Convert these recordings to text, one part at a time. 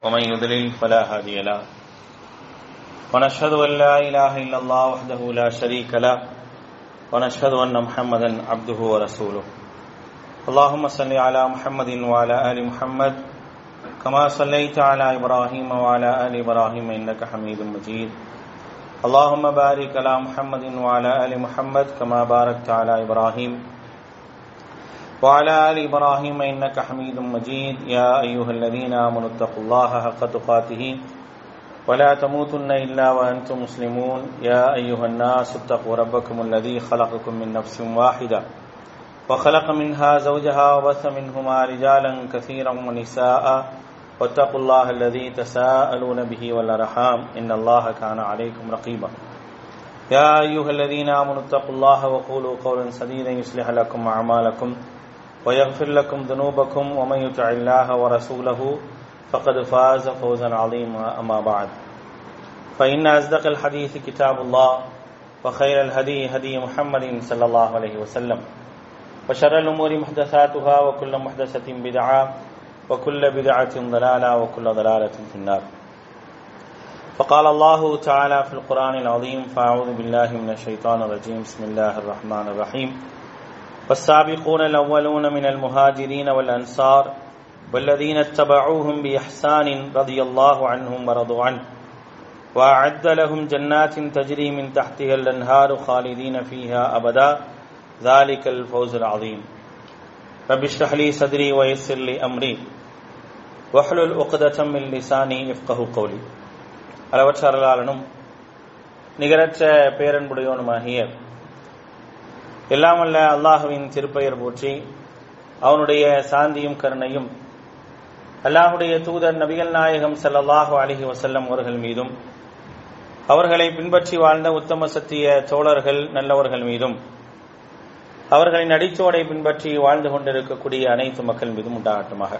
ومن يضلل فلا هادي له. ونشهد أن لا إله إلا الله وحده لا شريك له. ونشهد أن محمدا عبده ورسوله. اللهم صل على محمد وعلى آل محمد كما صليت على إبراهيم وعلى آل إبراهيم إنك حميد مجيد. اللهم بارك على محمد وعلى آل محمد كما باركت على إبراهيم. وعلى آل إبراهيم إنك حميد مجيد. يا أيها الذين آمنوا اتقوا الله حق تقاته ولا تموتن إلا وأنتم مسلمون. يا أيها الناس اتقوا ربكم الذي خلقكم من نفس واحدة وخلق منها زوجها وبث منهما رجالا كثيرا ونساء. واتقوا الله الذي تساءلون به والأرحام. إن الله كان عليكم رقيبا. يا أيها الذين آمنوا اتقوا الله وقولوا قولا سديدا يصلح لكم أعمالكم. ويغفر لكم ذنوبكم ومن يطع الله ورسوله فقد فاز فوزا عظيما، أما بعد. فإن أصدق الحديث كتاب الله وخير الهدي هدي محمد صلى الله عليه وسلم. وشر الأمور محدثاتها وكل محدثة بدعة وكل بدعة ضلالة وكل ضلالة في النار. فقال الله تعالى في القرآن العظيم فأعوذ بالله من الشيطان الرجيم. بسم الله الرحمن الرحيم. والسابقون الأولون من المهاجرين والأنصار والذين اتبعوهم بإحسان رضي الله عنهم ورضوا عنه وأعد لهم جنات تجري من تحتها الأنهار خالدين فيها أبدا ذلك الفوز العظيم رب اشرح لي صدري ويسر لي أمري واحلل عقدة من لساني يفقه قولي அளவற்ற அருளாளனும் நிகரற்ற எல்லாம் எல்லாமல்ல அல்லாஹுவின் திருப்பெயர் போற்றி அவனுடைய சாந்தியும் கருணையும் அல்லாஹுடைய தூதர் நபிகள் நாயகம் ஸல்லல்லாஹு அலைஹி வசல்லம் அவர்கள் மீதும் அவர்களை பின்பற்றி வாழ்ந்த உத்தம சத்திய தோழர்கள் நல்லவர்கள் மீதும் அவர்களின் அடிச்சோடை பின்பற்றி வாழ்ந்து கொண்டிருக்கக்கூடிய அனைத்து மக்கள் மீதும் உண்டாகட்டுமாக.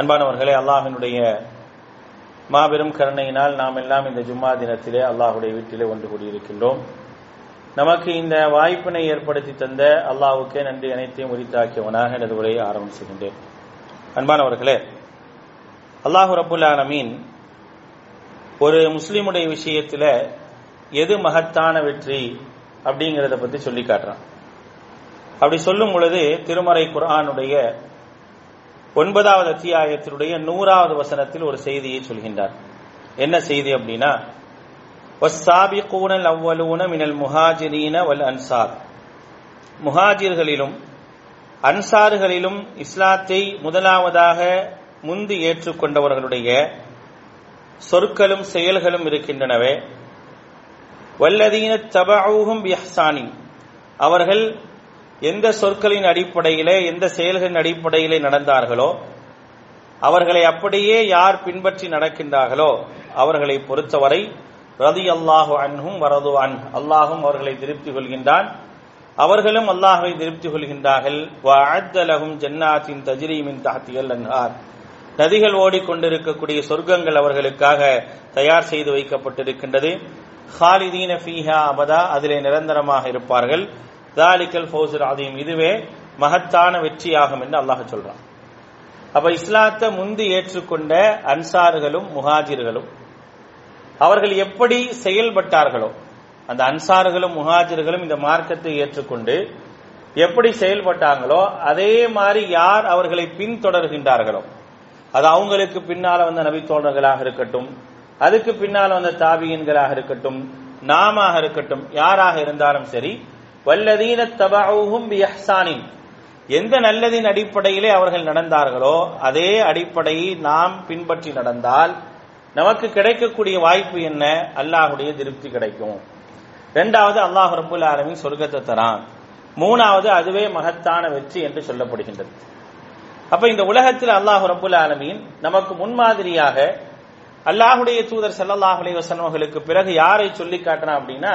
அன்பானவர்களே அல்லாஹினுடைய மாபெரும் கருணையினால் நாம் எல்லாம் இந்த ஜும்மா தினத்திலே அல்லாஹுடைய வீட்டிலே ஒன்று கூடியிருக்கின்றோம். நமக்கு இந்த வாய்ப்பினை ஏற்படுத்தி தந்த அல்லாவுக்கே நன்றி அனைத்தையும் உரித்தாக்கியவனாக எனது உரையை ஆரம்பம் செய்கின்றேன். அன்பானவர்களே அல்லாஹு ரபுல் ஒரு முஸ்லீமுடைய விஷயத்தில் எது மகத்தான வெற்றி அப்படிங்கிறத பற்றி சொல்லி காட்டுறான். அப்படி சொல்லும் பொழுது திருமறை குரானுடைய ஒன்பதாவது அத்தியாயத்தினுடைய நூறாவது வசனத்தில் ஒரு செய்தியை சொல்கின்றார். என்ன செய்தி அப்படின்னா வஸ்ஸாபிகூன அவ்வலூன மினல் முஹாஜிரீன வல் அன்சார். முஹாஜிர்களிலும் அன்சார்களிலும் இஸ்லாத்தை முதலாவதாக முந்தி ஏற்றுக்கொண்டவர்களுடைய சொற்களும் செயல்களும் இருக்கின்றனவே. வல்லதீன தபூகும் பிஹ்சானின். அவர்கள் எந்த சொற்களின் அடிப்படையிலே எந்த செயல்களின் அடிப்படையிலே நடந்தார்களோ அவர்களை அப்படியே யார் பின்பற்றி நடக்கின்றார்களோ அவர்களை பொறுத்தவரை ரதி அல்லாஹு அன்ஹும் வரது அன். அல்லாஹும் அவர்களை திருப்தி கொள்கின்றான். அவர்களும் அல்லாஹை திருப்தி கொள்கின்றார்கள். லகும் ஜன்னாத்தின் தஜ்ரீமின் தாத்தியல் அன்ஹார். நதிகள் ஓடிக்கொண்டிருக்கக்கூடிய சொர்க்கங்கள் அவர்களுக்காக தயார் செய்து வைக்கப்பட்டிருக்கின்றது. ஹாலிதீன ஃபீஹா அபதா அதிலே நிரந்தரமாக இருப்பார்கள். தாலிக்கல் ஃபௌசர் அதையும் இதுவே மகத்தான வெற்றியாகும் என்று அல்லாஹ் சொல்றான். அப்ப இஸ்லாத்தை முந்தி ஏற்றுக்கொண்ட அன்சார்களும் முஹாஜிர்களும் அவர்கள் எப்படி செயல்பட்டார்களோ அந்த அன்சார்களும் முஹாஜர்களும் இந்த மார்க்கத்தை ஏற்றுக்கொண்டு எப்படி செயல்பட்டாங்களோ அதே மாதிரி யார் அவர்களை பின்தொடர்கின்றார்களோ அது அவங்களுக்கு பின்னால வந்த நபித்தோழர்களாக இருக்கட்டும் அதுக்கு பின்னால் வந்த தாபியன்களாக இருக்கட்டும் நாம இருக்கட்டும் யாராக இருந்தாலும் சரி வல்லதீன தபாவும் பிஹ்சானின் எந்த நல்லதின் அடிப்படையிலே அவர்கள் நடந்தார்களோ அதே அடிப்படையை நாம் பின்பற்றி நடந்தால் நமக்கு கிடைக்கக்கூடிய வாய்ப்பு என்ன? அல்லாஹுடைய திருப்தி கிடைக்கும். ரெண்டாவது அல்லாஹ் ரபுல் ஆலமின் சொர்க்கத்தை தரான். மூணாவது அதுவே மகத்தான வெற்றி என்று சொல்லப்படுகின்றது. அப்ப இந்த உலகத்தில் அல்லாஹ் ரபுல் ஆலமீன் நமக்கு முன்மாதிரியாக அல்லாஹுடைய தூதர் சல்லாஹ் அலைவசனவர்களுக்கு பிறகு யாரை சொல்லி காட்டுறான் அப்படின்னா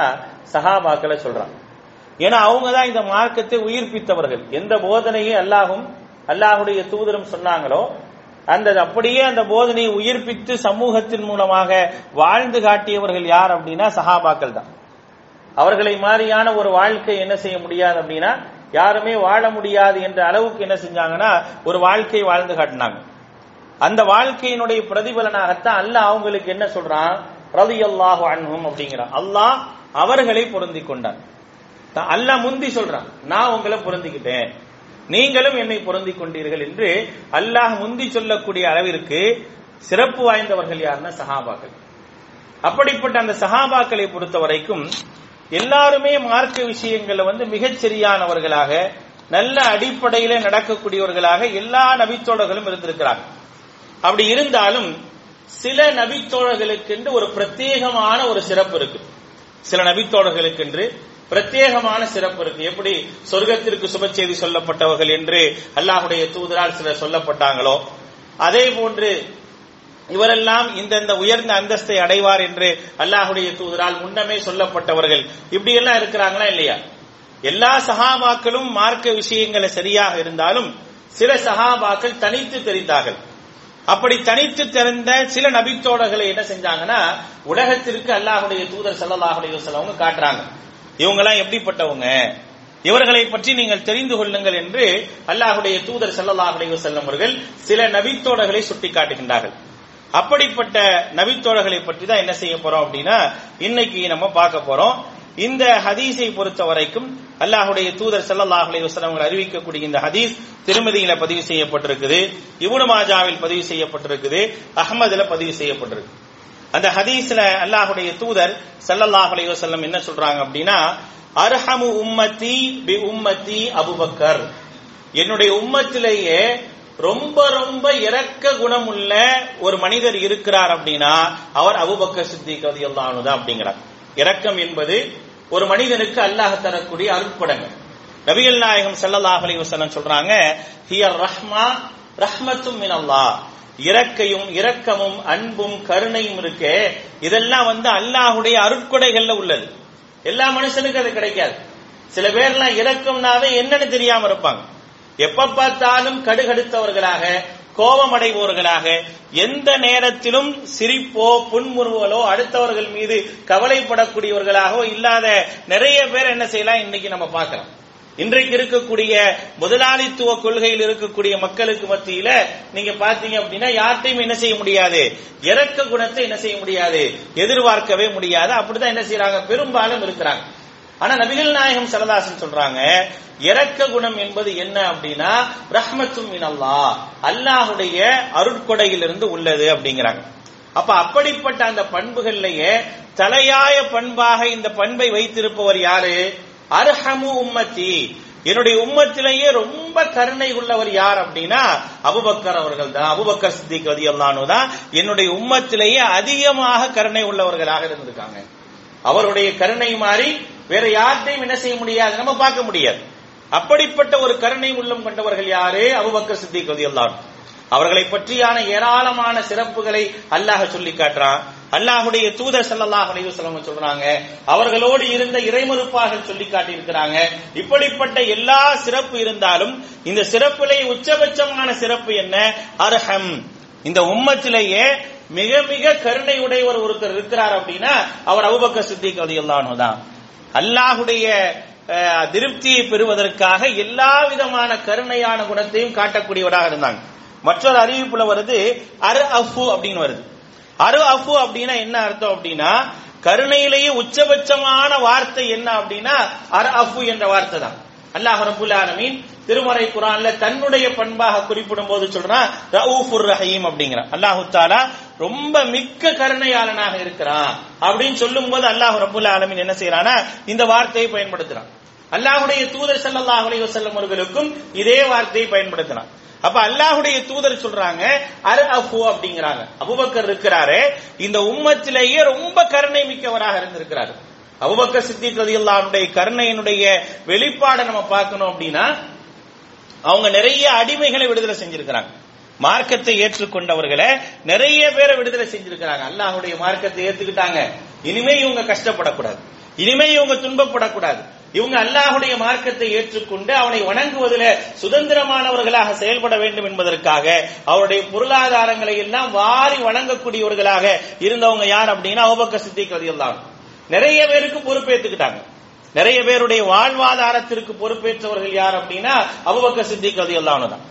சஹாபாக்களை சொல்றான். ஏன்னா அவங்க தான் இந்த மார்க்கத்தை உயிர்ப்பித்தவர்கள். எந்த போதனையை அல்லாஹும் அல்லாஹுடைய தூதரும் சொன்னாங்களோ அந்த அப்படியே அந்த போதனையை உயிர்ப்பித்து சமூகத்தின் மூலமாக வாழ்ந்து காட்டியவர்கள் யார் அப்படின்னா சஹாபாக்கள் தான். அவர்களை மாதிரியான ஒரு வாழ்க்கை என்ன செய்ய முடியாது அப்படின்னா யாருமே வாழ முடியாது என்ற அளவுக்கு என்ன செஞ்சாங்கன்னா ஒரு வாழ்க்கை வாழ்ந்து காட்டினாங்க. அந்த வாழ்க்கையினுடைய பிரதிபலனாகத்தான் அல்லாஹ் அவங்களுக்கு என்ன சொல்றான்? அல்லாஹ் அன்ஹும் அப்படிங்கிறான். அல்லாஹ் அவர்களை பொருந்தி கொண்டான். அல்ல அல்லாஹ் முந்தி சொல்றான் நான் உங்களை பொருந்திக்கிட்டேன். நீங்களும் என்னை பொருந்திக் கொண்டீர்கள் என்று அல்லாஹ் முந்தி சொல்லக்கூடிய அளவிற்கு சிறப்பு வாய்ந்தவர்கள் யாருன்னா சஹாபாக்கள். அப்படிப்பட்ட அந்த சஹாபாக்களை பொறுத்த வரைக்கும் எல்லாருமே மார்க்க விஷயங்கள்ல வந்து மிகச் சரியானவர்களாக நல்ல அடிப்படையில நடக்கக்கூடியவர்களாக எல்லா நபித்தோழர்களும் இருந்திருக்கிறாங்க அப்படி இருந்தாலும் சில நபித்தோழர்களுக்கென்று ஒரு பிரத்யேகமான ஒரு சிறப்பு இருக்கு. சில நபித்தோழர்களுக்கென்று பிரத்யேகமான சிறப்பு இருக்கு. எப்படி சொர்க்கத்திற்கு சுப செய்தி சொல்லப்பட்டவர்கள் என்று அல்லாஹுடைய தூதரால் சிலர் சொல்லப்பட்டாங்களோ அதே போன்று இவரெல்லாம் இந்தந்த உயர்ந்த அந்தஸ்தை அடைவார் என்று அல்லாஹுடைய தூதரால் முன்னமே சொல்லப்பட்டவர்கள். இப்படி எல்லாம் இருக்கிறாங்களா இல்லையா? எல்லா சகாபாக்களும் மார்க்க விஷயங்களை சரியாக இருந்தாலும் சில சகாபாக்கள் தனித்து தெரிந்தார்கள். அப்படி தனித்து தெரிந்த சில நபித்தோடர்களை என்ன செஞ்சாங்கன்னா உலகத்திற்கு அல்லாஹுடைய தூதர் ஸல்லல்லாஹு வஸல்லமங்க காட்டுறாங்க. இவங்கெல்லாம் எப்படிப்பட்டவங்க? இவர்களை பற்றி நீங்கள் தெரிந்து கொள்ளுங்கள் என்று அல்லாஹுடைய தூதர் ஸல்லல்லாஹு அலைஹி வஸல்லம் அவர்கள் சில நபித்தோடர்களை சுட்டிக்காட்டுகின்றார்கள். அப்படிப்பட்ட நபித்தோழர்களை பற்றி தான் என்ன செய்ய போறோம் அப்படின்னா இன்னைக்கு நம்ம பார்க்க போறோம். இந்த ஹதீஸை பொறுத்த வரைக்கும் அல்லாஹுடைய தூதர் ஸல்லல்லாஹு அலைஹி அறிவிக்கக்கூடிய இந்த ஹதீஸ் திருமதியில பதிவு செய்யப்பட்டிருக்குது இப்னு மாஜாவில் பதிவு செய்யப்பட்டிருக்குது அஹ்மதுல பதிவு செய்யப்பட்டிருக்கு. அந்த ஹதீஸ்ல அல்லாஹுடைய தூதர் சல்லல்லாஹ் அலைஹி என்ன சொல்றாங்க அப்படின்னா அர்ஹமு உம்மத்தி பி உம்மத்தி அபுபக்கர். என்னுடைய உம்மத்திலேயே ரொம்ப ரொம்ப இரக்க குணமுள்ள ஒரு மனிதர் இருக்கிறார் அப்படின்னா அவர் அபுபக்கர் சித்திக் ரலியல்லாஹு தான் அப்படிங்கிறார். இரக்கம் என்பது ஒரு மனிதனுக்கு அல்லாஹ் தரக்கூடிய அருட்படங்கள். நபிகள் நாயகம் ஸல்லல்லாஹு அலைஹி வஸல்லம் சொல்றாங்க ஹியர் ரஹ்மா ரஹ்மத்தும் மின் அல்லாஹ் இரக்கையும் இரக்கமும் அன்பும் கருணையும் இருக்கே. இதெல்லாம் வந்து அல்லாஹுடைய அருட்கொடைகள்ல உள்ளது. எல்லா மனுஷனுக்கும் அது கிடைக்காது. சில பேர்லாம் இறக்கம்னாவே என்னன்னு தெரியாம இருப்பாங்க. எப்ப பார்த்தாலும் கடுகடுத்தவர்களாக கோபமடைவோர்களாக எந்த நேரத்திலும் சிரிப்போ புன்முறுவலோ அடுத்தவர்கள் மீது கவலைப்படக்கூடியவர்களாகவோ இல்லாத நிறைய பேர் என்ன செய்யலாம்? இன்னைக்கு நம்ம பார்க்கலாம். இன்றைக்கு இருக்கக்கூடிய முதலாளித்துவ கொள்கையில் இருக்கக்கூடிய மக்களுக்கு மத்தியில நீங்க பாத்தீங்க அப்படின்னா யார்ட்டையும் என்ன செய்ய முடியாது. இறக்க குணத்தை என்ன செய்ய முடியாது. எதிர்பார்க்கவே முடியாது. அப்படிதான் என்ன செய்யறாங்க பெரும்பாலும் இருக்கிறாங்க. ஆனா நபிகள் நாயகம் சரதாசன் சொல்றாங்க இறக்க குணம் என்பது என்ன அப்படின்னா ரஹ்மத்தும் மினல்லா அல்லாஹுடைய அருட்கொடையிலிருந்து உள்ளது அப்படிங்கிறாங்க. அப்ப அப்படிப்பட்ட அந்த பண்புகள்லயே தலையாய பண்பாக இந்த பண்பை வைத்திருப்பவர் யாரு? அர்ஹமு உம்மத்தி. என்னுடைய உம்மத்திலேயே ரொம்ப கருணை உள்ளவர் யார் அப்படின்னா அபுபக்கர் அவர்கள் தான் அபுபக்கர் சித்திக் ரதியல்லானு தான் என்னுடைய உம்மத்திலேயே அதிகமாக கருணை உள்ளவர்களாக இருந்திருக்காங்க. அவருடைய கருணை மாறி வேற யார்ட்டையும் என்ன செய்ய முடியாது நம்ம பார்க்க முடியாது. அப்படிப்பட்ட ஒரு கருணை உள்ளம் கொண்டவர்கள் யாரு? அபுபக்கர் சித்திக் ரதியல்லான் அவர்களை பற்றியான ஏராளமான சிறப்புகளை அல்லாஹ் சொல்லி காட்டுறான். அல்லாஹுடைய தூதர் செல்லல்லாஹ் அலைவசலம் சொல்றாங்க அவர்களோடு இருந்த இறைமறுப்பார்கள் சொல்லி காட்டி இருக்கிறாங்க இப்படிப்பட்ட எல்லா சிறப்பு இருந்தாலும் இந்த சிறப்பிலே உச்சபட்சமான சிறப்பு என்ன? அர்ஹம். இந்த உம்மத்திலேயே மிக மிக கருணை உடையவர் ஒருத்தர் இருக்கிறார் அப்படின்னா அவர் அவுபக்க சித்திக் ரலியல்லாஹு தான். அல்லாஹுடைய அஹ், திருப்தியை பெறுவதற்காக எல்லா விதமான கருணையான குணத்தையும் காட்டக்கூடியவராக இருந்தாங்க. மற்றொரு அறிவிப்புல வருது அரு அஃபு அப்படின்னு வருது. அரு அஃபு அப்படின்னா என்ன அர்த்தம் அப்படின்னா கருணையிலேயே உச்சபட்சமான வார்த்தை என்ன அப்படின்னா அர் அஃபு என்ற வார்த்தை தான். அல்லாஹ் ரபுல் ஆலமீன் திருமறை குரான்ல தன்னுடைய பண்பாக குறிப்பிடும் போது சொல்றான் ரவுஃபுர் ரஹீம் அப்படிங்கிறான் அல்லாஹு தாலா ரொம்ப மிக்க கருணையாளனாக இருக்கிறான் அப்படின்னு சொல்லும் போது அல்லாஹ் ரபுல் ஆலமீன் என்ன செய்யறானா இந்த வார்த்தையை பயன்படுத்துறான். அல்லாஹுடைய தூதர் ஸல்லல்லாஹு அலைய செல்லும் அவர்களுக்கும் இதே வார்த்தையை பயன்படுத்தினான். அப்ப அல்லாஹுடைய தூதர் சொல்றாங்க அர் அஃபு அப்படிங்கிறாங்க. அபுபக்கர் இருக்கிறாரு. இந்த உம்மத்திலேயே ரொம்ப கருணை மிக்கவராக இருந்திருக்கிறாரு. அபுபக்கர் சித்திக் ரலியல்லாஹுடைய கருணையினுடைய வெளிப்பாடை நம்ம பார்க்கணும் அப்படின்னா அவங்க நிறைய அடிமைகளை விடுதலை செஞ்சிருக்கிறாங்க. மார்க்கத்தை ஏற்றுக்கொண்டவர்களை நிறைய பேரை விடுதலை செஞ்சிருக்கிறாங்க. அல்லாஹுடைய மார்க்கத்தை ஏத்துக்கிட்டாங்க. இனிமே இவங்க கஷ்டப்படக்கூடாது. இனிமே இவங்க துன்பப்படக்கூடாது. இவங்க அல்லாஹுடைய மார்க்கத்தை ஏற்றுக்கொண்டு அவனை வணங்குவதில் சுதந்திரமானவர்களாக செயல்பட வேண்டும் என்பதற்காக அவருடைய பொருளாதாரங்களை எல்லாம் வாரி வணங்கக்கூடியவர்களாக இருந்தவங்க யார் அப்படின்னா அவபக்க சித்திக் ரலியல்லாஹு நிறைய பேருக்கு பொறுப்பேற்றுக்கிட்டாங்க நிறைய பேருடைய வாழ்வாதாரத்திற்கு பொறுப்பேற்றவர்கள் யார் அப்படின்னா அபுபக்கர் சித்திக் ரலியல்லாஹு தான்.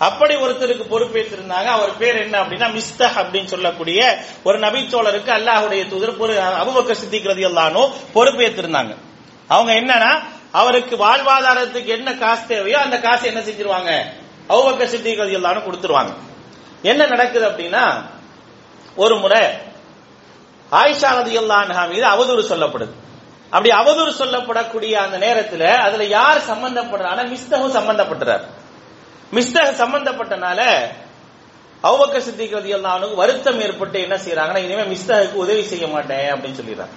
அப்படி ஒருத்தருக்கு பொறுப்பேற்றிருந்தாங்க அவர் பேர் என்ன அப்படின்னா மிஸ்தஹ் அப்படின்னு சொல்லக்கூடிய ஒரு நபித்தோழருக்கு அல்லாஹுடைய தூதர் அபுபக்க அபுபக்கர் சித்திக் ரதியல்லானோ பொறுப்பேற்றிருந்தாங்க அவங்க என்னன்னா அவருக்கு வாழ்வாதாரத்துக்கு என்ன காசு தேவையோ அந்த காசு என்ன செஞ்சிருவாங்க? அபுபக்கர் சித்திகள் எல்லாரும் கொடுத்துருவாங்க. என்ன நடக்குது அப்படின்னா ஒரு முறை ஆயிஷா ரதியல்லான்ஹா மீது அவதூறு சொல்லப்படுது. அப்படி அவதூறு சொல்லப்படக்கூடிய அந்த நேரத்துல அதுல யார் சம்பந்தப்படுறாங்க மிஸ்தகம் சம்பந்தப்பட்டுறார். மிஸ்தக சம்பந்தப்பட்டனால அவுபக்க சித்திக் எல்லாருக்கும் வருத்தம் ஏற்பட்டு என்ன செய்யறாங்கன்னா இனிமே மிஸ்தகுக்கு உதவி செய்ய மாட்டேன் அப்படின்னு சொல்லிடுறாங்க.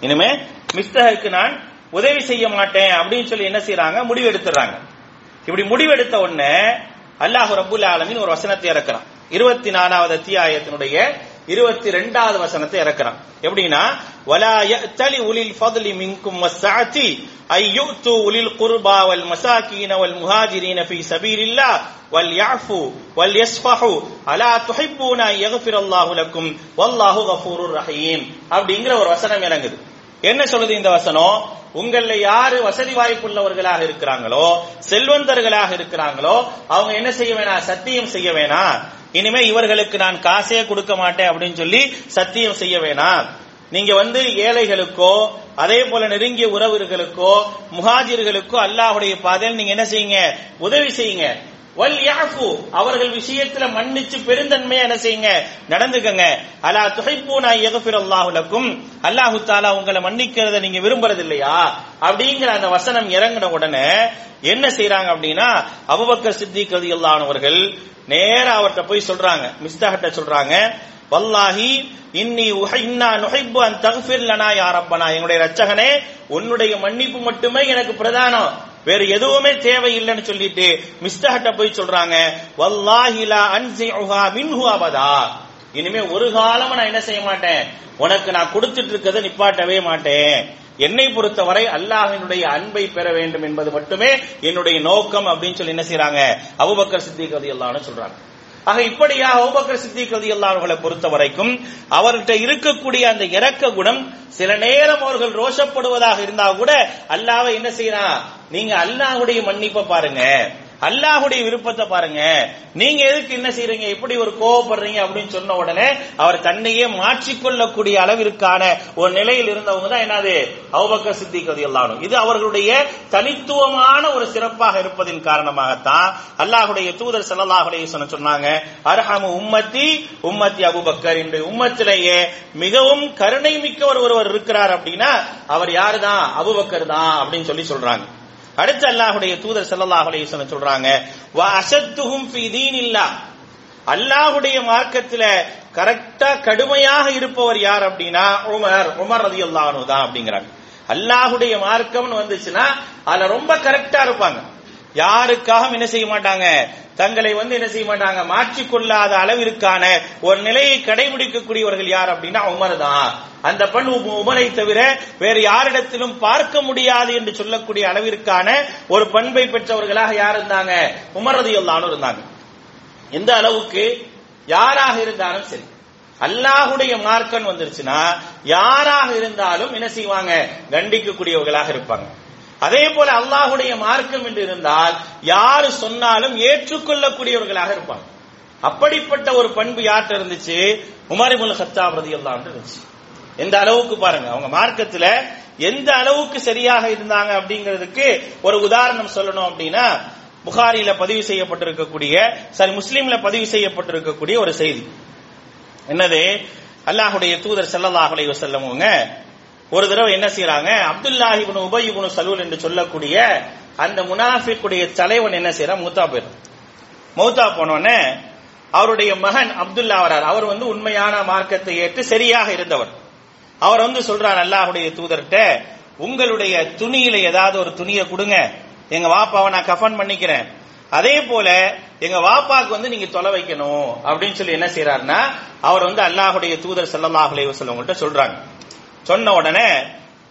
இனிமே மிஸ்தகுக்கு நான் உதவி செய்ய மாட்டேன் அப்படின்னு சொல்லி என்ன செய்யறாங்க முடிவு எடுத்துறாங்க இப்படி முடிவெடுத்த உடனே அல்லாஹ் ரபுல் ஆலமின் ஒரு வசனத்தை இறக்குறான். இருபத்தி நாலாவது அத்தியாயத்தினுடைய இருபத்தி ரெண்டாவது வசனத்தை இறக்குறான். எப்படின்னா வலா யஅ்தலி உலில் ஃபضل மின்கும் ஐயோ தூ உலில் குர்பா வல் மசாகீன வல் முஹாஜிரீன ஃபீ சபீலில்லாஹ் வல் யஃபு வல் யஸ்ஃபஹு அலா துஹிப்பூன அன் யக்ஃபிரல்லாஹு வல்லாஹு கஃபூருர் ரஹீம். அப்படிங்கிற ஒரு வசனம் இறங்குது. என்ன சொல்லுது இந்த வசனம்? உங்கள யாரு வசதி வாய்ப்புள்ளவர்களாக இருக்கிறாங்களோ செல்வந்தர்களாக இருக்கிறாங்களோ அவங்க என்ன செய்ய வேணாம்? சத்தியம் செய்ய வேணாம். இனிமே இவர்களுக்கு நான் காசே கொடுக்க மாட்டேன் அப்படின்னு சொல்லி சத்தியம் செய்ய வேணாம். நீங்க வந்து ஏழைகளுக்கோ அதே போல நெருங்கிய உறவுகளுக்கோ முஹாஜிர்களுக்கோ அல்லாஹுடைய பாதையில் நீங்க என்ன செய்யுங்க? உதவி செய்யுங்க. வல் யாஃபு அவர்கள் விஷயத்துல மன்னிச்சு பெருந்தன்மையா என்ன செய்யுங்க? நடந்துக்கங்க. அலா துஹைப்பூனா நான் அல்லாஹு லக்கும். அல்லாஹு தாலா உங்களை மன்னிக்கிறத நீங்க விரும்புறது இல்லையா அப்படிங்கிற அந்த வசனம் இறங்கின உடனே என்ன செய்யறாங்க அப்படின்னா அபுபக்கர் சித்திக் அல்லானவர்கள் நேரா அவர்கிட்ட போய் சொல்றாங்க. மிஸ்தாகிட்ட சொல்றாங்க வல்லாஹி இன்னி உஹைன்னா நுஹிப்பு அன் தகுஃபிர் லனா யாரப்பனா என்னுடைய எங்களுடைய உன்னுடைய மன்னிப்பு மட்டுமே எனக்கு பிரதானம். வேற எதுவுமே தேவையில்லைன்னு சொல்லிட்டு மிஸ்டஹட்ட போய் சொல்றாங்க வல்லாஹிலா லா அன்சிஉஹா மின்ஹு அபதா. இனிமே ஒரு காலமும் நான் என்ன செய்ய மாட்டேன். உனக்கு நான் கொடுத்துட்டு இருக்கிறத நிப்பாட்டவே மாட்டேன். என்னை பொறுத்தவரை அல்லாஹினுடைய அன்பை பெற வேண்டும் என்பது மட்டுமே என்னுடைய நோக்கம் அப்படின்னு சொல்லி என்ன செய்யறாங்க அபுபக்கர் சித்திக் ரதி சொல்றாங்க. ஆக இப்படியா அபுபக்கர் சித்திக் ரதி அவர்களை பொறுத்த வரைக்கும் அவர்கிட்ட இருக்கக்கூடிய அந்த இறக்க குணம் சில நேரம் அவர்கள் ரோஷப்படுவதாக இருந்தா கூட அல்லாவை என்ன செய்யறான்? நீங்க அல்லாஹுடைய மன்னிப்பை பாருங்க. அல்லாஹுடைய விருப்பத்தை பாருங்க. நீங்க எதுக்கு என்ன செய்றீங்க? எப்படி ஒரு கோவப்படுறீங்க அப்படின்னு சொன்ன உடனே அவர் தன்னையே மாற்றிக்கொள்ளக்கூடிய அளவிற்கான ஒரு நிலையில் இருந்தவங்க தான் என்னது? அவுபக்க சித்திக் எல்லாரும் இது அவர்களுடைய தனித்துவமான ஒரு சிறப்பாக இருப்பதின் காரணமாகத்தான் அல்லாஹுடைய தூதர் செல்லல்லாஹுடைய சொன்ன சொன்னாங்க அரஹமு உம்மத்தி உம்மத்தி அபுபக்கர். இந்த உம்மத்திலேயே மிகவும் கருணை மிக்கவர் ஒருவர் இருக்கிறார் அப்படின்னா அவர் யாரு தான் அபுபக்கர் தான் அப்படின்னு சொல்லி சொல்றாங்க. அடுத்து அல்லாஹுடைய தூதர் செல்லல்லாஹுடைய அலைஹி சொல்றாங்க வ அஷத்துஹும் அல்லாஹுடைய மார்க்கத்துல கரெக்டா கடுமையாக இருப்பவர் யார் அப்படின்னா உமர் உமர் ரலியல்லாஹு அன்ஹு தான் அப்படிங்கிறாங்க. அல்லாஹுடைய மார்க்கம்னு வந்துச்சுன்னா அதுல ரொம்ப கரெக்டா இருப்பாங்க. யாருக்காகவும் என்ன செய்ய மாட்டாங்க? தங்களை வந்து என்ன செய்ய மாட்டாங்க? மாற்றிக்கொள்ளாத அளவிற்கான ஒரு நிலையை கடைபிடிக்கக்கூடியவர்கள் யார் அப்படின்னா உமர் தான். அந்த பெண் உமரை தவிர வேறு யாரிடத்திலும் பார்க்க முடியாது என்று சொல்லக்கூடிய அளவிற்கான ஒரு பண்பை பெற்றவர்களாக யார் இருந்தாங்க? உமர் இருந்தாங்க. எந்த அளவுக்கு யாராக இருந்தாலும் சரி அல்லாஹுடைய மார்க்கன் வந்துருச்சுன்னா யாராக இருந்தாலும் என்ன செய்வாங்க? கண்டிக்கக்கூடியவர்களாக இருப்பாங்க. அதே போல அல்லாஹுடைய மார்க்கம் என்று இருந்தால் யாரு சொன்னாலும் ஏற்றுக்கொள்ளக்கூடியவர்களாக இருப்பாங்க. அப்படிப்பட்ட ஒரு பண்பு யார்கிட்ட இருந்துச்சு? உமரிமுல் ஹத்தாப் ரதியல்லாஹு அன்ஹு இருந்துச்சு. எந்த அளவுக்கு பாருங்க அவங்க மார்க்கத்துல எந்த அளவுக்கு சரியாக இருந்தாங்க அப்படிங்கிறதுக்கு ஒரு உதாரணம் சொல்லணும் அப்படின்னா புகாரியில பதிவு செய்யப்பட்டிருக்கக்கூடிய சாரி முஸ்லீம்ல பதிவு செய்யப்பட்டிருக்கக்கூடிய ஒரு செய்தி. என்னது? அல்லாஹுடைய தூதர் செல்லல்லாஹுடைய செல்லவங்க ஒரு தடவை என்ன செய்யறாங்க அப்துல்லாஹி இப்னு உபய் சலூல் என்று சொல்லக்கூடிய அந்த முனாஃபிக்குடைய தலைவன் என்ன செய்யறான் மூத்தா போயிடும் மௌத்தா போனோடனே அவருடைய மகன் அப்துல்லா வரார். அவர் வந்து உண்மையான மார்க்கத்தை ஏற்று சரியாக இருந்தவர். அவர் வந்து சொல்றார் அல்லாஹுடைய தூதர்கிட்ட உங்களுடைய துணியில ஏதாவது ஒரு துணியை கொடுங்க. எங்க வாப்பாவை நான் கஃபன் பண்ணிக்கிறேன். அதே போல எங்க வாப்பாக்கு வந்து நீங்க தொலை வைக்கணும். அப்படின்னு சொல்லி என்ன செய்யறாருன்னா அவர் வந்து அல்லாஹுடைய தூதர் ஸல்லல்லாஹு அலைஹி சொல்றாங்க. சொன்ன உடனே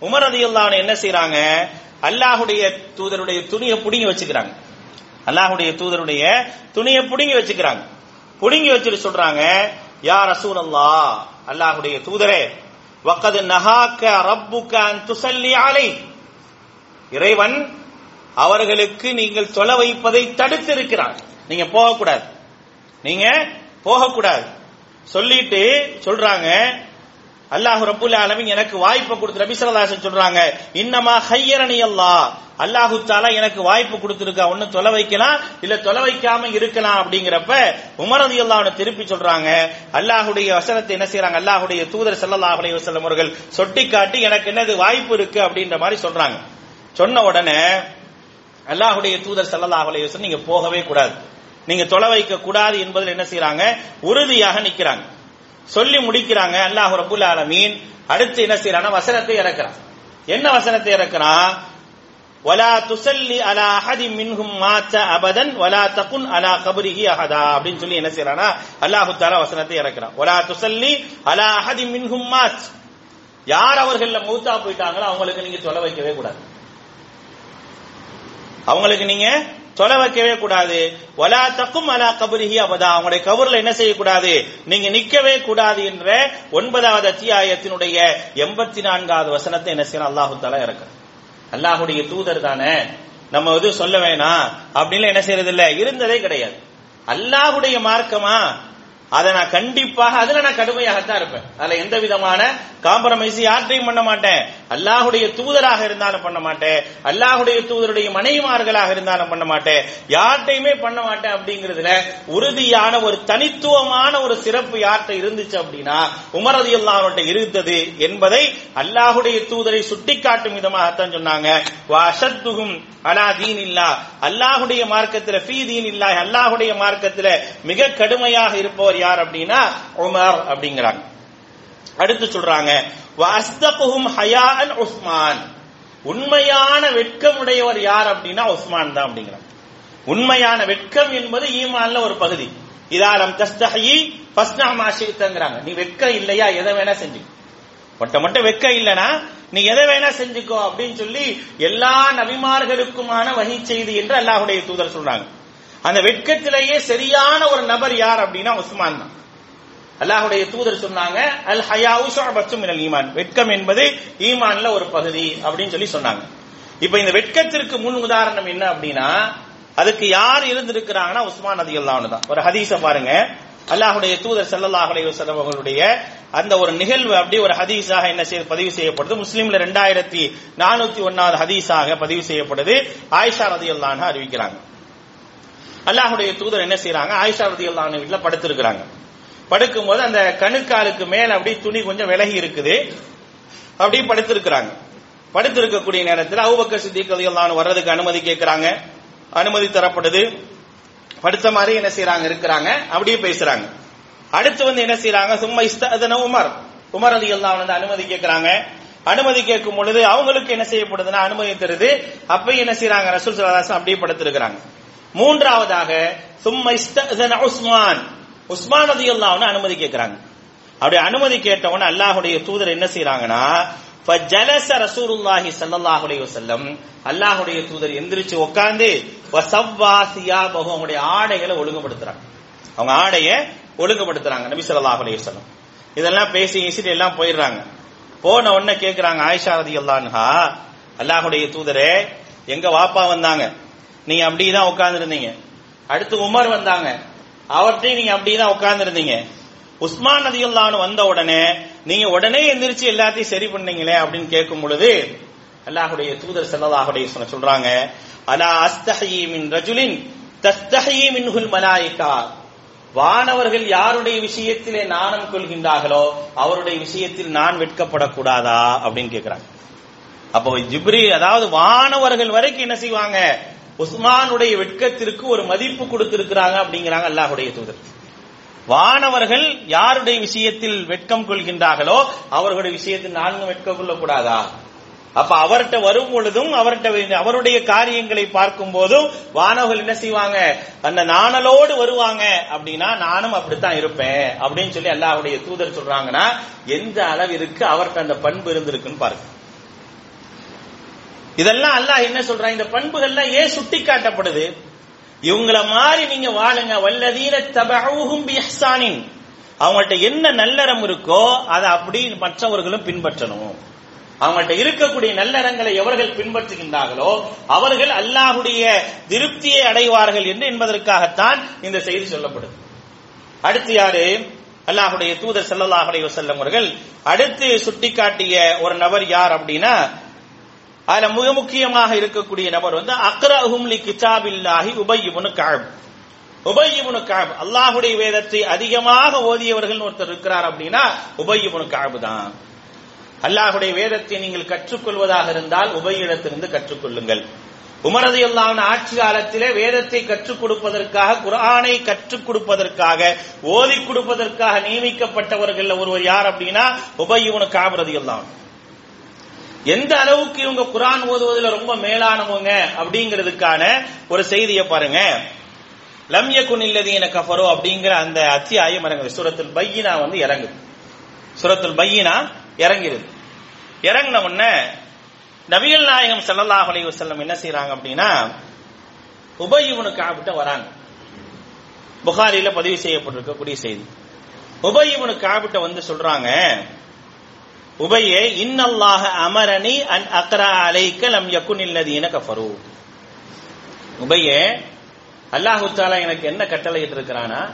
உமர் ரதியுல்லாஹு என்ன செய்யறாங்க அல்லாஹுடைய தூதருடைய துணியை புடுங்கி வச்சுக்கிறாங்க. அல்லாஹுடைய தூதருடைய துணியை புடுங்கி வச்சுக்கிறாங்க. புடுங்கி வச்சுட்டு சொல்றாங்க யா அல்லா அல்லாஹுடைய தூதரே வக்கது நகாக்க ரப்புக்க துசல்லி ஆலை இறைவன் அவர்களுக்கு நீங்கள் தொலை வைப்பதை தடுத்து இருக்கிறார். நீங்க போகக்கூடாது. நீங்க போகக்கூடாது. சொல்லிட்டு சொல்றாங்க அல்லாஹ் ரப்புல் ஆலமீன் எனக்கு வாய்ப்பு கொடுத்து ரபிசரதாசன் சொல்றாங்க இன்னமா ஹையரனி அல்லாஹ் அல்லாஹு தாலா எனக்கு வாய்ப்பு கொடுத்துருக்கா ஒண்ணு தொலை வைக்கலாம் இல்ல தொலை வைக்காம இருக்கலாம் அப்படிங்கிறப்ப உமரதி ரலியல்லாஹு திருப்பி சொல்றாங்க அல்லாஹ்வுடைய வசனத்தை என்ன செய்யறாங்க அல்லாஹுடைய தூதர் ஸல்லல்லாஹு அலைய வசல்லம் அவர்கள் சொட்டி காட்டி எனக்கு என்னது வாய்ப்பு இருக்கு? அப்படின்ற மாதிரி சொல்றாங்க. சொன்ன உடனே அல்லாஹுடைய தூதர் ஸல்லல்லாஹு அலைய வஸல்லம் நீங்க போகவே கூடாது. நீங்க தொலை வைக்க கூடாது என்பதில் என்ன செய்யறாங்க உறுதியாக நிக்கிறாங்க. சொல்லி முடிக்கிறாங்க அல்லாஹ் ரபுல் ஆலமீன். அடுத்து என்ன செய்யறான வசனத்தை இறக்குறான். என்ன வசனத்தை இறக்குறான்? வலா துசல்லி அலா அஹதி மின்ஹும் மாத்த அபதன் வலா தகுன் அலா கபரிஹி அஹதா. அப்படின்னு சொல்லி என்ன செய்யறானா அல்லாஹு தாலா வசனத்தை இறக்குறான். வலா துசல்லி அலா அஹதி மின்ஹும் மாத். யார் அவர்கள் மௌத்தா போயிட்டாங்களோ அவங்களுக்கு நீங்க சொல்ல வைக்கவே கூடாது. அவங்களுக்கு நீங்க தொலை வைக்கவே கூடாது. வலா தக்கும் அலா கபுரிஹி அபதா. அவங்களுடைய கபூர்ல என்ன செய்யக்கூடாது? நீங்க நிக்கவே கூடாது என்ற ஒன்பதாவது அத்தியாயத்தினுடைய எண்பத்தி நான்காவது வசனத்தை என்ன செய்யணும்? அல்லாஹு தாலா இறக்க அல்லாஹுடைய தூதர் தானே. நம்ம வந்து சொல்ல வேணாம். அப்படின்னு என்ன செய்யறது இல்ல இருந்ததே கிடையாது. அல்லாஹுடைய மார்க்கமா? அதை நான் கண்டிப்பாக அதுல நான் கடுமையாகத்தான் இருப்பேன். அதுல எந்த விதமான காம்ப்ரமைஸ் யார்ட்டையும் பண்ண மாட்டேன். அல்லாஹுடைய தூதராக இருந்தாலும் பண்ண மாட்டேன். அல்லாஹுடைய தூதருடைய மனைவிமார்களாக இருந்தாலும் பண்ண மாட்டேன். யார்ட்டையுமே பண்ண மாட்டேன் அப்படிங்கிறதுல உறுதியான ஒரு தனித்துவமான ஒரு சிறப்பு யார்கிட்ட இருந்துச்சு அப்படின்னா உமரது அல்லாஹ்ட்ட இருந்தது என்பதை அல்லாஹுடைய தூதரை சுட்டிக்காட்டும் விதமாகத்தான் சொன்னாங்க. வாஷத்துகும் அலா தீன் இல்லா அல்லாஹுடைய மார்க்கத்துல ஃபீ தீன் இல்லா அல்லாஹுடைய மார்க்கத்துல மிக கடுமையாக இருப்பவர் யார் அப்படின்னா உமர் அப்படிங்கிறாங்க. அடுத்து சொல்றாங்க வஸ்தகுஹும் ஹயான் உஸ்மான். உண்மையான வெட்கமுடையவர் யார் அப்படின்னா உஸ்மான் தான் அப்படிங்கிறாங்க. உண்மையான வெட்கம் என்பது ஈமான்ல ஒரு பகுதி. இதாலம் தஸ்தஹி ஃபஸ்னா மாஷித்தங்கிறாங்க நீ வெட்கம் இல்லையா? எதை வேணா செஞ்சு. மொட்டை மட்டும் வெட்கம் இல்லனா நீ எதை வேணா செஞ்சுக்கோ அப்படின்னு சொல்லி எல்லா நபிமார்களுக்குமான வகை செய்தி என்று அல்லாஹுடைய தூதர் சொல்றாங்க. அந்த வெட்கத்திலேயே சரியான ஒரு நபர் யார் அப்படின்னா உஸ்மான் தான். அல்லாஹுடைய தூதர் சொன்னாங்க அல் ஹயாவு ஷுஅபத்தும் மினல் ஈமான். வெட்கம் என்பது ஈமான்ல ஒரு பகுதி அப்படின்னு சொல்லி சொன்னாங்க. இப்ப இந்த வெட்கத்திற்கு முன் உதாரணம் என்ன அப்படின்னா அதுக்கு யார் இருந்திருக்கிறாங்கன்னா உஸ்மான் நதி தான். ஒரு ஹதீஸ பாருங்க. அல்லாஹுடைய தூதர் ஸல்லல்லாஹு அலைஹி அவர்களுடைய அந்த ஒரு நிகழ்வு அப்படி ஒரு ஹதீஸாக என்ன செய்ய பதிவு செய்யப்படுது. முஸ்லீம்ல ரெண்டாயிரத்தி நானூத்தி ஒன்னாவது ஹதீஸாக பதிவு செய்யப்படுது. ஆயிஷா ரதியல்லாஹு அறிவிக்கிறாங்க. அல்லாஹுடைய தூதர் என்ன செய்யறாங்க ஆயிஷா ரதியல்லாஹு வீட்டுல படுத்திருக்கிறாங்க. படுக்கும்போது அந்த கணுக்காலுக்கு மேல அப்படி துணி கொஞ்சம் விலகி இருக்குது. அப்படி படுத்திருக்கிறாங்க. படுத்திருக்கக்கூடிய நேரத்தில் அவுபக்க சித்திக் ரதியல்லாஹு வர்றதுக்கு அனுமதி கேட்கிறாங்க. அனுமதி தரப்படுது. படுத்த மாதிரி என்ன செய்யறாங்க இருக்கிறாங்க. அப்படியே பேசுறாங்க. அடுத்து வந்து என்ன செய்யறாங்க சும்மா இஸ்தன உமர். உமர் அலி எல்லாம் வந்து அனுமதி கேட்கிறாங்க. அனுமதி கேட்கும் பொழுது அவங்களுக்கு என்ன செய்யப்படுதுன்னா அனுமதி தருது. அப்பயும் என்ன செய்யறாங்க ரசூல் சலாசம் அப்படியே படுத்திருக்கிறாங்க. மூன்றாவதாக சும்மா உஸ்மான். உஸ்மான் அலி அல்லாஹ்னு அனுமதி கேட்கிறாங்க. அப்படி அனுமதி கேட்டவன அல்லாஹுடைய தூதர் என்ன செய்யறாங்கன்னா ஃபஜலஸ ரசூலுல்லாஹி ஸல்லல்லாஹு அலைஹி வஸல்லம். அல்லாஹ்வுடைய தூதர் எந்திரிச்சு உட்கார்ந்து வசவ்வா சியாபஹு. அவங்களுடைய ஆடைகளை ஒழுங்குபடுத்துறாங்க. அவங்க ஆடைய ஒழுங்குபடுத்துறாங்க நபி ஸல்லல்லாஹு அலைஹி வஸல்லம். இதெல்லாம் பேசி இசிட்டு எல்லாம் போயிடுறாங்க. போன உடனே கேட்கிறாங்க ஆயிஷா ரதி அல்லான்ஹா அல்லாஹுடைய தூதரே எங்க வாப்பா வந்தாங்க. நீங்க அப்படிதான் உட்கார்ந்துருந்தீங்க. அடுத்து உமர் வந்தாங்க. அவர்கிட்டையும் நீங்க அப்படிதான் உட்கார்ந்துருந்தீங்க. உஸ்மான் நதியுல்லான்னு வந்த உடனே நீங்க உடனே எந்திரிச்சு எல்லாத்தையும் சரி பண்ணீங்களே அப்படின்னு கேட்கும் பொழுது அல்லாஹுடைய தூதர் செல்லல்லாஹுடைய சொன்ன சொல்றாங்க அலா அஸ்தஹி மின் ரஜுலின் தஸ்தஹி மின்ஹுல் மலாயிகா. வானவர்கள் யாருடைய விஷயத்திலே நாணம் கொள்கின்றார்களோ அவருடைய விஷயத்தில் நான் வெட்கப்படக்கூடாதா அப்படின்னு கேட்கிறாங்க அப்போ ஜிப்ரி அதாவது வானவர்கள் வரைக்கும் என்ன செய்வாங்க? உஸ்மானுடைய வெட்கத்திற்கு ஒரு மதிப்பு கொடுத்திருக்கிறாங்க அப்படிங்கிறாங்க அல்லாஹுடைய தூதர். வானவர்கள் யாருடைய விஷயத்தில் வெட்கம் கொள்கின்றார்களோ அவர்களுடைய விஷயத்தில் நான்கு வெட்கம் கொள்ளக்கூடாதா? அப்ப அவர்கிட்ட வரும் பொழுதும் அவர்கிட்ட அவருடைய காரியங்களை பார்க்கும் போதும் வானவர்கள் என்ன செய்வாங்க? அந்த நாணலோடு வருவாங்க. அப்படின்னா நானும் அப்படித்தான் இருப்பேன் அப்படின்னு சொல்லி அல்லாஹுடைய தூதர் சொல்றாங்கன்னா எந்த அளவிற்கு அவர்கிட்ட அந்த பண்பு இருந்திருக்குன்னு பாருங்க. இதெல்லாம் அல்லாஹ் என்ன சொல்றான்? இந்த பண்புகள்லாம் ஏன் சுட்டி காட்டப்படுது இவங்கள மாதிரி நீங்க வாழுங்க. வல்லதீன தபஊஹும் பிஹ்சானின். அவங்கள்ட்ட என்ன நல்லறம் இருக்கோ அதை அப்படி மற்றவர்களும் பின்பற்றணும். அவங்கள்ட்ட இருக்கக்கூடிய நல்லறங்களை எவர்கள் பின்பற்றுகின்றார்களோ அவர்கள் அல்லாஹுடைய திருப்தியை அடைவார்கள் என்று என்பதற்காகத்தான் இந்த செய்தி சொல்லப்படுது. அடுத்து யாரு? அல்லாஹுடைய தூதர் செல்லல்லாஹுடைய அலைஹி அவர்கள். அடுத்து சுட்டிக்காட்டிய ஒரு நபர் யார் அப்படின்னா அதுல மிக முக்கியமாக இருக்கக்கூடிய நபர் வந்து அக்ரஹும் லி கிதாபில்லாஹி உபய்யுபுனு இப்னு கஅப். உபய் அல்லாஹுடைய வேதத்தை அதிகமாக ஓதியவர்கள் ஒருத்தர் இருக்கிறார் அப்படின்னா உபய்யுபுனு இப்னு தான். அல்லாஹுடைய வேதத்தை நீங்கள் கற்றுக்கொள்வதாக இருந்தால் உபயிடத்திலிருந்து கற்றுக்கொள்ளுங்கள். உமரது அல்லாவின் ஆட்சி காலத்திலே வேதத்தை கற்றுக் கொடுப்பதற்காக குர்ஆனை கற்றுக் கொடுப்பதற்காக ஓதி கொடுப்பதற்காக நியமிக்கப்பட்டவர்கள் ஒருவர் யார் அப்படின்னா உபய் இப்னு கஅப் எந்த அளவுக்கு இவங்க குரான் ஓதுவதில் ரொம்ப மேலானவங்க அப்படிங்கிறதுக்கான ஒரு செய்தியை பாருங்க. லம்ய யகுன் இல்லதீன கஃபரோ அப்படிங்கிற அந்த அத்தியாயம் இறங்குது சுரத்தில் பையினா வந்து இறங்குது. சுரத்தில் பையினா இறங்கிருது. இறங்கின உடனே நபிகள் நாயகம் ஸல்லல்லாஹு அலைஹி வஸல்லம் என்ன செய்யறாங்க அப்படின்னா உபய் இப்னு வராங்க. புகாரில பதிவு செய்யப்பட்டிருக்கக்கூடிய செய்தி. உபய் இப்னு வந்து சொல்றாங்க உபையே இன்னல்லாஹ அமரணி அன் அக்ரா அலைக்க லம் யக்குனில் இல்லதீன கஃபரு. உபையே அல்லாஹு தாலா எனக்கு என்ன கட்டளையிட்டு இருக்கிறானா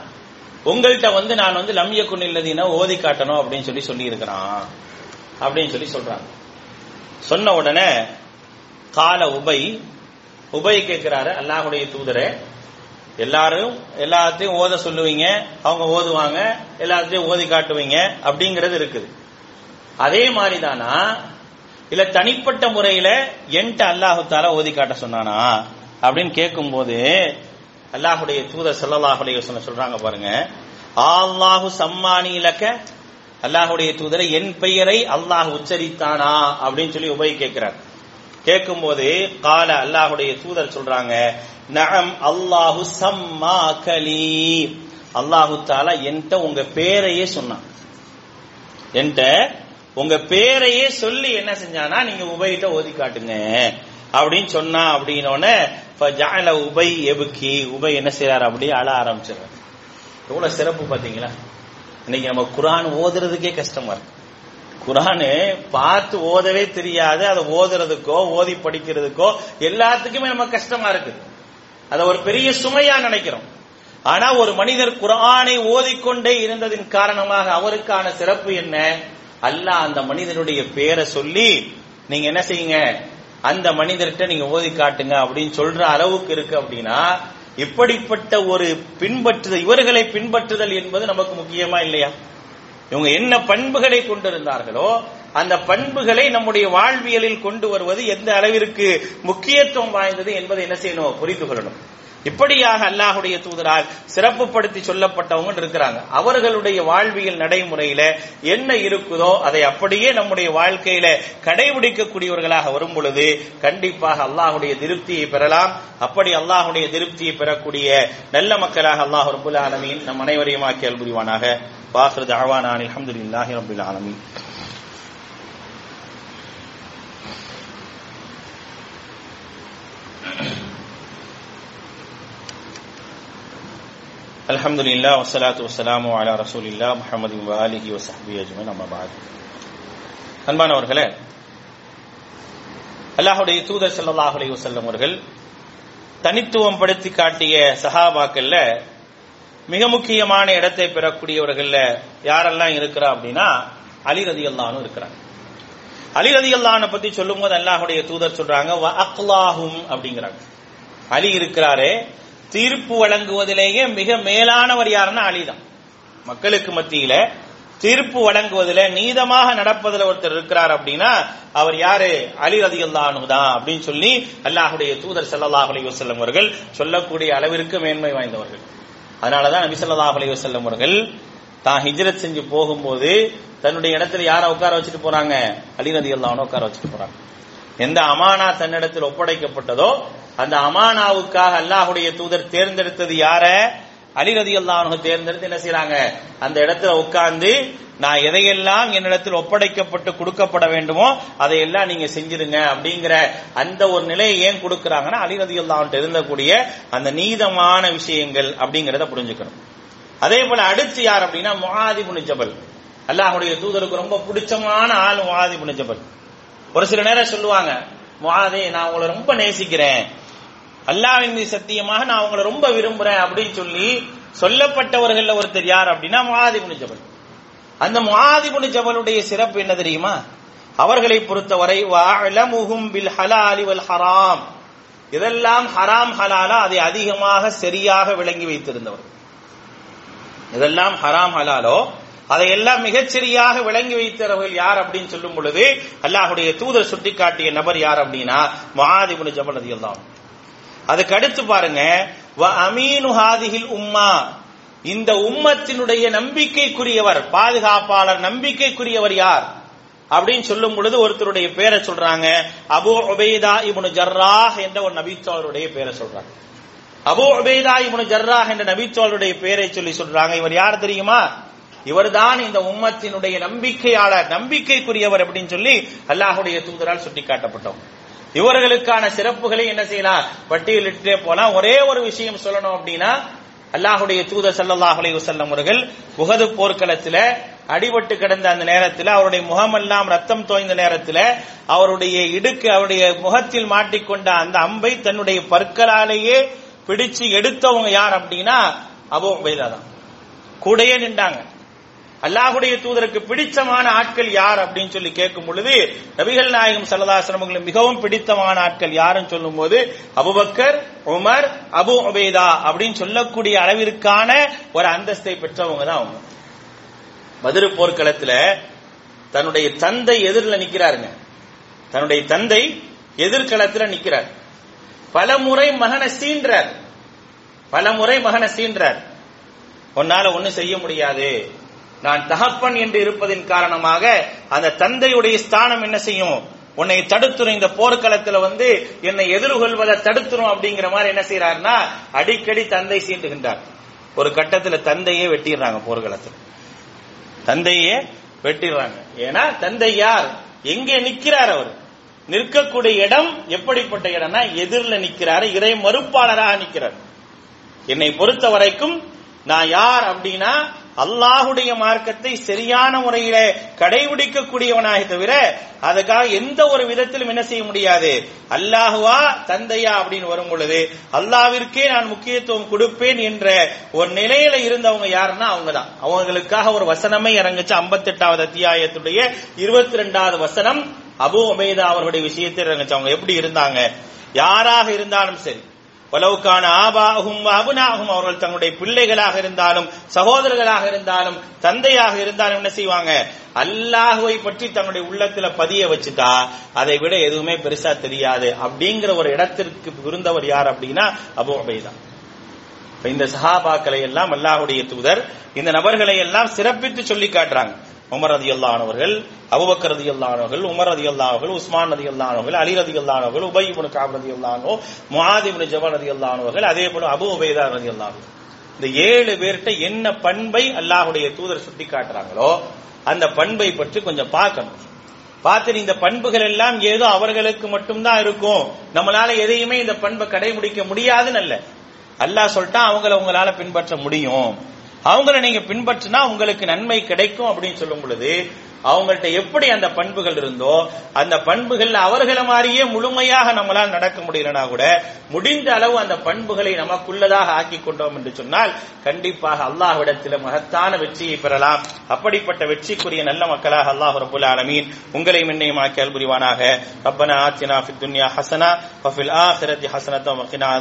உங்கள்கிட்ட வந்து நான் வந்து லம் யகுன் ஓதி காட்டணும் அப்படின்னு சொல்லி சொல்லி இருக்கிறான் அப்படின்னு சொல்லி சொல்றாங்க. சொன்ன உடனே கால உபை. உபை கேட்கிறாரு அல்லாஹுடைய தூதரே. எல்லாரும் எல்லாத்தையும் ஓத சொல்லுவீங்க அவங்க ஓதுவாங்க எல்லாத்தையும் ஓதி காட்டுவீங்க அப்படிங்கிறது இருக்குது. அதே மாதிரிதானா? இல்ல தனிப்பட்ட முறையில என்கிட்ட அல்லாஹு தாலா ஓதி காட்ட சொன்னானா? அப்படின்னு கேட்கும்போது அல்லாஹுடைய தூதர் செல்லல்லாஹுடைய சொல்றாங்க பாருங்க. அல்லாஹு சம்மானி இலக்க அல்லாஹுடைய தூதரை என் பெயரை அல்லாஹ் உச்சரித்தானா? அப்படின்னு சொல்லி உபயோக கேட்கிறார் கேட்கும்போது கால அல்லாஹுடைய தூதர் சொல்றாங்க நகம் அல்லாஹு சம்மா கலி அல்லாஹு தாலா என்கிட்ட உங்க பேரையே சொன்னான். என்கிட்ட உங்க பேரையே சொல்லி என்ன செஞ்சானா நீங்க உபயிட்ட ஓதி காட்டுங்க. அப்படின்னு சொன்னா அப்படின்னோடனே உபை எபுக்கி. உபை என்ன செய்யறாரு அப்படியே அழ ஆரம்பிச்சிடுறாரு. எவ்வளவு சிறப்பு பாத்தீங்களா இன்னைக்கு நம்ம குரான் ஓதுறதுக்கே கஷ்டமா இருக்கு. குரானு பார்த்து ஓதவே தெரியாது. அதை ஓதுறதுக்கோ ஓதி படிக்கிறதுக்கோ எல்லாத்துக்குமே நம்ம கஷ்டமா இருக்குது அதை ஒரு பெரிய சுமையா நினைக்கிறோம். ஆனா ஒரு மனிதர் குரானை ஓதிக்கொண்டே இருந்ததின் காரணமாக அவருக்கான சிறப்பு என்ன? அல்லாஹ் அந்த மனிதனுடைய பேரை சொல்லி நீங்க என்ன செய்யுங்க? அந்த மனிதர்கிட்ட நீங்க ஓதி காட்டுங்க அப்படின்னு சொல்ற அளவுக்கு இருக்கு அப்படின்னா இப்படிப்பட்ட ஒரு பின்பற்றுதல் இவர்களை பின்பற்றுதல் என்பது நமக்கு முக்கியமா இல்லையா? இவங்க என்ன பண்புகளை கொண்டிருந்தார்களோ அந்த பண்புகளை நம்முடைய வாழ்வியலில் கொண்டு வருவது எந்த அளவிற்கு முக்கியத்துவம் வாய்ந்தது என்பதை என்ன செய்யணும்? புரிந்து கொள்ளணும். இப்படியாக அல்லாஹுடைய தூதரால் சிறப்புப்படுத்தி சொல்லப்பட்டவங்க இருக்கிறாங்க. அவர்களுடைய வாழ்வியல் நடைமுறையில என்ன இருக்குதோ அதை அப்படியே நம்முடைய வாழ்க்கையில கடைபிடிக்கக்கூடியவர்களாக வரும் பொழுது கண்டிப்பாக அல்லாஹுடைய திருப்தியை பெறலாம். அப்படி அல்லாஹுடைய திருப்தியை பெறக்கூடிய நல்ல மக்களாக அல்லாஹ் ரபுல் ஆலமின் நம் அனைவரையும் ஆக்கியல் புரிவானாக வாசர் ஜாவானான் Thank you. அலமதுல்லா வசலாத்து வசலாமு அலா ரசூலில்லா முஹமது அலிஹி வசஹபி அஜ்மன் அம்மாபாத் அன்பானவர்களே அல்லாஹுடைய தூதர் சல்லாஹ் அலி வசல்லம் அவர்கள் தனித்துவம் படுத்தி காட்டிய சஹாபாக்கள்ல மிக முக்கியமான இடத்தை பெறக்கூடியவர்கள்ல யாரெல்லாம் இருக்கிறா அப்படின்னா அலி ரதி அல்லான்னு இருக்கிறாங்க. அலி ரதி அல்லான பத்தி சொல்லும் போது அல்லாஹுடைய தூதர் சொல்றாங்க அக்லாஹும் அப்படிங்கிறாங்க. அலி இருக்கிறாரே தீர்ப்பு வழங்குவதிலேயே மிக மேலானவர் யாருன்னா அலிதான். மக்களுக்கு மத்தியில தீர்ப்பு வழங்குவதில் நீதமாக நடப்பதில் ஒருத்தர் இருக்கிறார் அப்படின்னா அவர் யாரு? அலி ரதி தான் அப்படின்னு சொல்லி அல்லாஹுடைய தூதர் ஸல்லல்லாஹு அலைஹி அவர்கள் சொல்லக்கூடிய அளவிற்கு மேன்மை வாய்ந்தவர்கள். அதனாலதான் நபி ஸல்லல்லாஹு அலைஹி அவர்கள் தான் ஹிஜ்ரத் செஞ்சு போகும்போது தன்னுடைய இடத்துல யாரை உட்கார வச்சுட்டு போறாங்க? அலி ரதி உட்கார வச்சுட்டு போறாங்க. எந்த அமானா தன்னிடத்தில் ஒப்படைக்கப்பட்டதோ அந்த அமானாவுக்காக அல்லாஹுடைய தூதர் தேர்ந்தெடுத்தது யார? அலிரதி அல்லாஹ் தேர்ந்தெடுத்து என்ன செய்யறாங்க அந்த இடத்துல உட்கார்ந்து நான் எதையெல்லாம் என்னிடத்தில் ஒப்படைக்கப்பட்டு கொடுக்கப்பட வேண்டுமோ அதையெல்லாம் நீங்க செஞ்சிருங்க அப்படிங்கிற அந்த ஒரு நிலையை ஏன் கொடுக்கறாங்கன்னா அலிரதி அல்லாஹ் இருந்தக்கூடிய அந்த நீதமான விஷயங்கள் அப்படிங்கறத புரிஞ்சுக்கணும். அதே போல அடுத்து யார் அப்படின்னா முஹாதிபுன் ஜபல். அல்லாஹுடைய தூதருக்கு ரொம்ப பிடிச்சமான ஆள் முஹாதிபுன் ஜபல். ஒரு சில நேரம் சொல்லுவாங்க முகாதே நான் உங்களை ரொம்ப நேசிக்கிறேன். அல்லாவின் மீது சத்தியமாக நான் உங்களை ரொம்ப விரும்புறேன் அப்படின்னு சொல்லி சொல்லப்பட்டவர்கள் ஒருத்தர் யார் அப்படின்னா முஆதிபுன் ஜபல். அந்த முஆதிபுன் ஜபலுடைய சிறப்பு என்ன தெரியுமா? அவர்களை பொறுத்தவரை பில் ஹலாலி வல் ஹராம். இதெல்லாம் ஹராம் ஹலாலா அதை அதிகமாக சரியாக விளங்கி வைத்திருந்தவர். இதெல்லாம் ஹராம் ஹலாலோ அதையெல்லாம் மிகச்சரியாக விளங்கி வைத்தவர்கள் யார் அப்படின்னு சொல்லும் பொழுது அல்லாஹுடைய தூதர் சுட்டிக்காட்டிய நபர் யார் அப்படின்னா மகாதிபுன் ஜபல் ரதியல்லாஹு அதுக்கு அடுத்து பாருங்க வ அமீனு ஹாதிகில் உம்மா. இந்த உம்மத்தினுடைய நம்பிக்கைக்குரியவர் பாதுகாப்பாளர் நம்பிக்கைக்குரியவர் யார்? அப்படின்னு சொல்லும் பொழுது ஒருத்தருடைய பேரை சொல்றாங்க அபு உபைதா இபுனு ஜர்ராஹ் என்ற ஒரு நபித்தோருடைய பேரை சொல்றாங்க. அபு உபைதா இபுனு ஜர்ராஹ் என்ற நபித்தோருடைய பேரை சொல்லி சொல்றாங்க. இவர் யார் தெரியுமா? இவர்தான் இந்த உம்மத்தினுடைய நம்பிக்கையாளர் நம்பிக்கைக்குரியவர் அப்படின்னு சொல்லி அல்லாஹுடைய தூதரால் சுட்டிக்காட்டப்பட்டோம். இவர்களுக்கான சிறப்புகளை என்ன செய்யலாம்? பட்டியலிட்டே போலாம். ஒரே ஒரு விஷயம் சொல்லணும் அப்படின்னா அல்லாஹுடைய தூதர் ஸல்லல்லாஹு அலைஹி அவர்கள் உஹது போர்க்களத்துல அடிபட்டு கிடந்த அந்த நேரத்தில் அவருடைய முகமெல்லாம் ரத்தம் தோய்ந்த நேரத்தில் அவருடைய இடுக்கு அவருடைய முகத்தில் மாட்டிக்கொண்ட அந்த அம்பை தன்னுடைய பற்களாலேயே பிடிச்சு எடுத்தவங்க யார் அப்படின்னா அபோ உபைதா தான். கூடயே நின்றாங்க. அல்லாஹுடைய தூதருக்கு பிடித்தமான ஆட்கள் யார் அப்படின்னு சொல்லி கேட்கும் பொழுது நபிகள் நாயகம் சல்லதாசிரமங்களுக்கு மிகவும் பிடித்தமான ஆட்கள் யாருன்னு சொல்லும் போது அபுபக்கர் உமர் அபு உபேதா அப்படின்னு சொல்லக்கூடிய அளவிற்கான ஒரு அந்தஸ்தை பெற்றவங்க தான் அவங்க. மதுரை போர்க்களத்துல தன்னுடைய தந்தை எதிரில் நிக்கிறாருங்க. தன்னுடைய தந்தை எதிர்களத்தில் நிக்கிறார். பல முறை மகனை சீன்றார். பல முறை மகனை சீன்றார். உன்னால ஒண்ணும் செய்ய முடியாது. நான் தகப்பன் என்று இருப்பதின் காரணமாக அந்த தந்தையுடைய ஸ்தானம் என்ன செய்யும்? உன்னை தடுத்துரும். இந்த போர்க்களத்துல வந்து என்னை எதிர்கொள்வதை தடுத்துரும் அப்படிங்கிற மாதிரி என்ன செய்யறாருன்னா அடிக்கடி தந்தை சீண்டுகின்றார். ஒரு கட்டத்துல தந்தையே வெட்டிடுறாங்க போர்க்களத்துல. தந்தையே வெட்டிடுறாங்க. ஏன்னா தந்தை யார்? எங்கே நிக்கிறார் அவர்? நிற்கக்கூடிய இடம் எப்படிப்பட்ட இடம்னா எதிரில் நிக்கிறாரு இறை மறுப்பாளராக நிக்கிறார் என்னை பொறுத்த வரைக்கும் நான் யார் அப்படின்னா அல்லாஹுடைய மார்க்கத்தை சரியான முறையில கடைபிடிக்கக்கூடியவனாக தவிர அதுக்காக எந்த ஒரு விதத்திலும் என்ன செய்ய முடியாது. அல்லாஹுவா தந்தையா அப்படின்னு வரும் பொழுது அல்லாவிற்கே நான் முக்கியத்துவம் கொடுப்பேன் என்ற ஒரு நிலையில இருந்தவங்க யாருன்னா அவங்க தான் அவங்களுக்காக ஒரு வசனமே இறங்குச்சு. ஐம்பத்தி எட்டாவது அத்தியாயத்துடைய இருபத்தி ரெண்டாவது வசனம் அபு உபேதா அவர்களுடைய விஷயத்தில் இறங்குச்சு. அவங்க எப்படி இருந்தாங்க? யாராக இருந்தாலும் சரி. வலவுக்கான ஆபாகும் அபுனாகும் அவர்கள் தங்களுடைய பிள்ளைகளாக இருந்தாலும் சகோதரர்களாக இருந்தாலும் தந்தையாக இருந்தாலும் என்ன செய்வாங்க? அல்லாஹுவை பற்றி தன்னுடைய உள்ளத்துல பதிய வச்சுட்டா அதை விட எதுவுமே பெருசா தெரியாது. அப்படிங்கிற ஒரு இடத்திற்கு இருந்தவர் யார் அப்படின்னா அபு அபைதான் இந்த சஹாபாக்களை எல்லாம் அல்லாஹுடைய தூதர் இந்த நபர்களை எல்லாம் சிறப்பித்து சொல்லி காட்டுறாங்க. உமர் ரதி அல்லானவர்கள் அபுபக்கர் ரதி அல்லானவர்கள் உமர் ரதி அல்லானவர்கள் உஸ்மான் ரதி அல்லானவர்கள் அலி ரதி அல்லானவர்கள் உபய் இப்னு காப் ரதி அல்லானோ ரதி அல்லானவர்கள் அதே போல அபு உபைதா ரதி அல்லானவர்கள் இந்த ஏழு பேர்கிட்ட என்ன பண்பை அல்லாஹுடைய தூதர் சுட்டி காட்டுறாங்களோ அந்த பண்பை பற்றி கொஞ்சம் பார்க்கணும். பார்த்து இந்த பண்புகள் எல்லாம் ஏதோ அவர்களுக்கு மட்டும்தான் இருக்கும். நம்மளால எதையுமே இந்த பண்பை கடைபிடிக்க முடியாதுன்னு அல்ல. அல்லாஹ் சொல்லிட்டா அவங்கள உங்களால பின்பற்ற முடியும். அவங்கள நீங்க பின்பற்றினா உங்களுக்கு நன்மை கிடைக்கும் அப்படின்னு சொல்லும் பொழுது அவங்கள்ட்ட எப்படி அந்த பண்புகள் இருந்தோ அந்த பண்புகள் அவர்களை மாதிரியே முழுமையாக நம்மளால் நடக்க முடியலனா கூட முடிந்த அளவு அந்த பண்புகளை நமக்குள்ளதாக ஆக்கி கொண்டோம் என்று சொன்னால் கண்டிப்பாக அல்லாஹ்விடத்தில் மகத்தான வெற்றியை பெறலாம். அப்படிப்பட்ட வெற்றிக்குரிய நல்ல மக்களாக அல்லாஹ் ரபுல் ஆலமீன் உங்களை மின்னையும் ஆக்கி அல்புரிவானாக ரப்பனா ஆத்தினா ஃபித் துன்யா ஹசனா வஃபில் ஆஹிரத்தி ஹசனத்தம்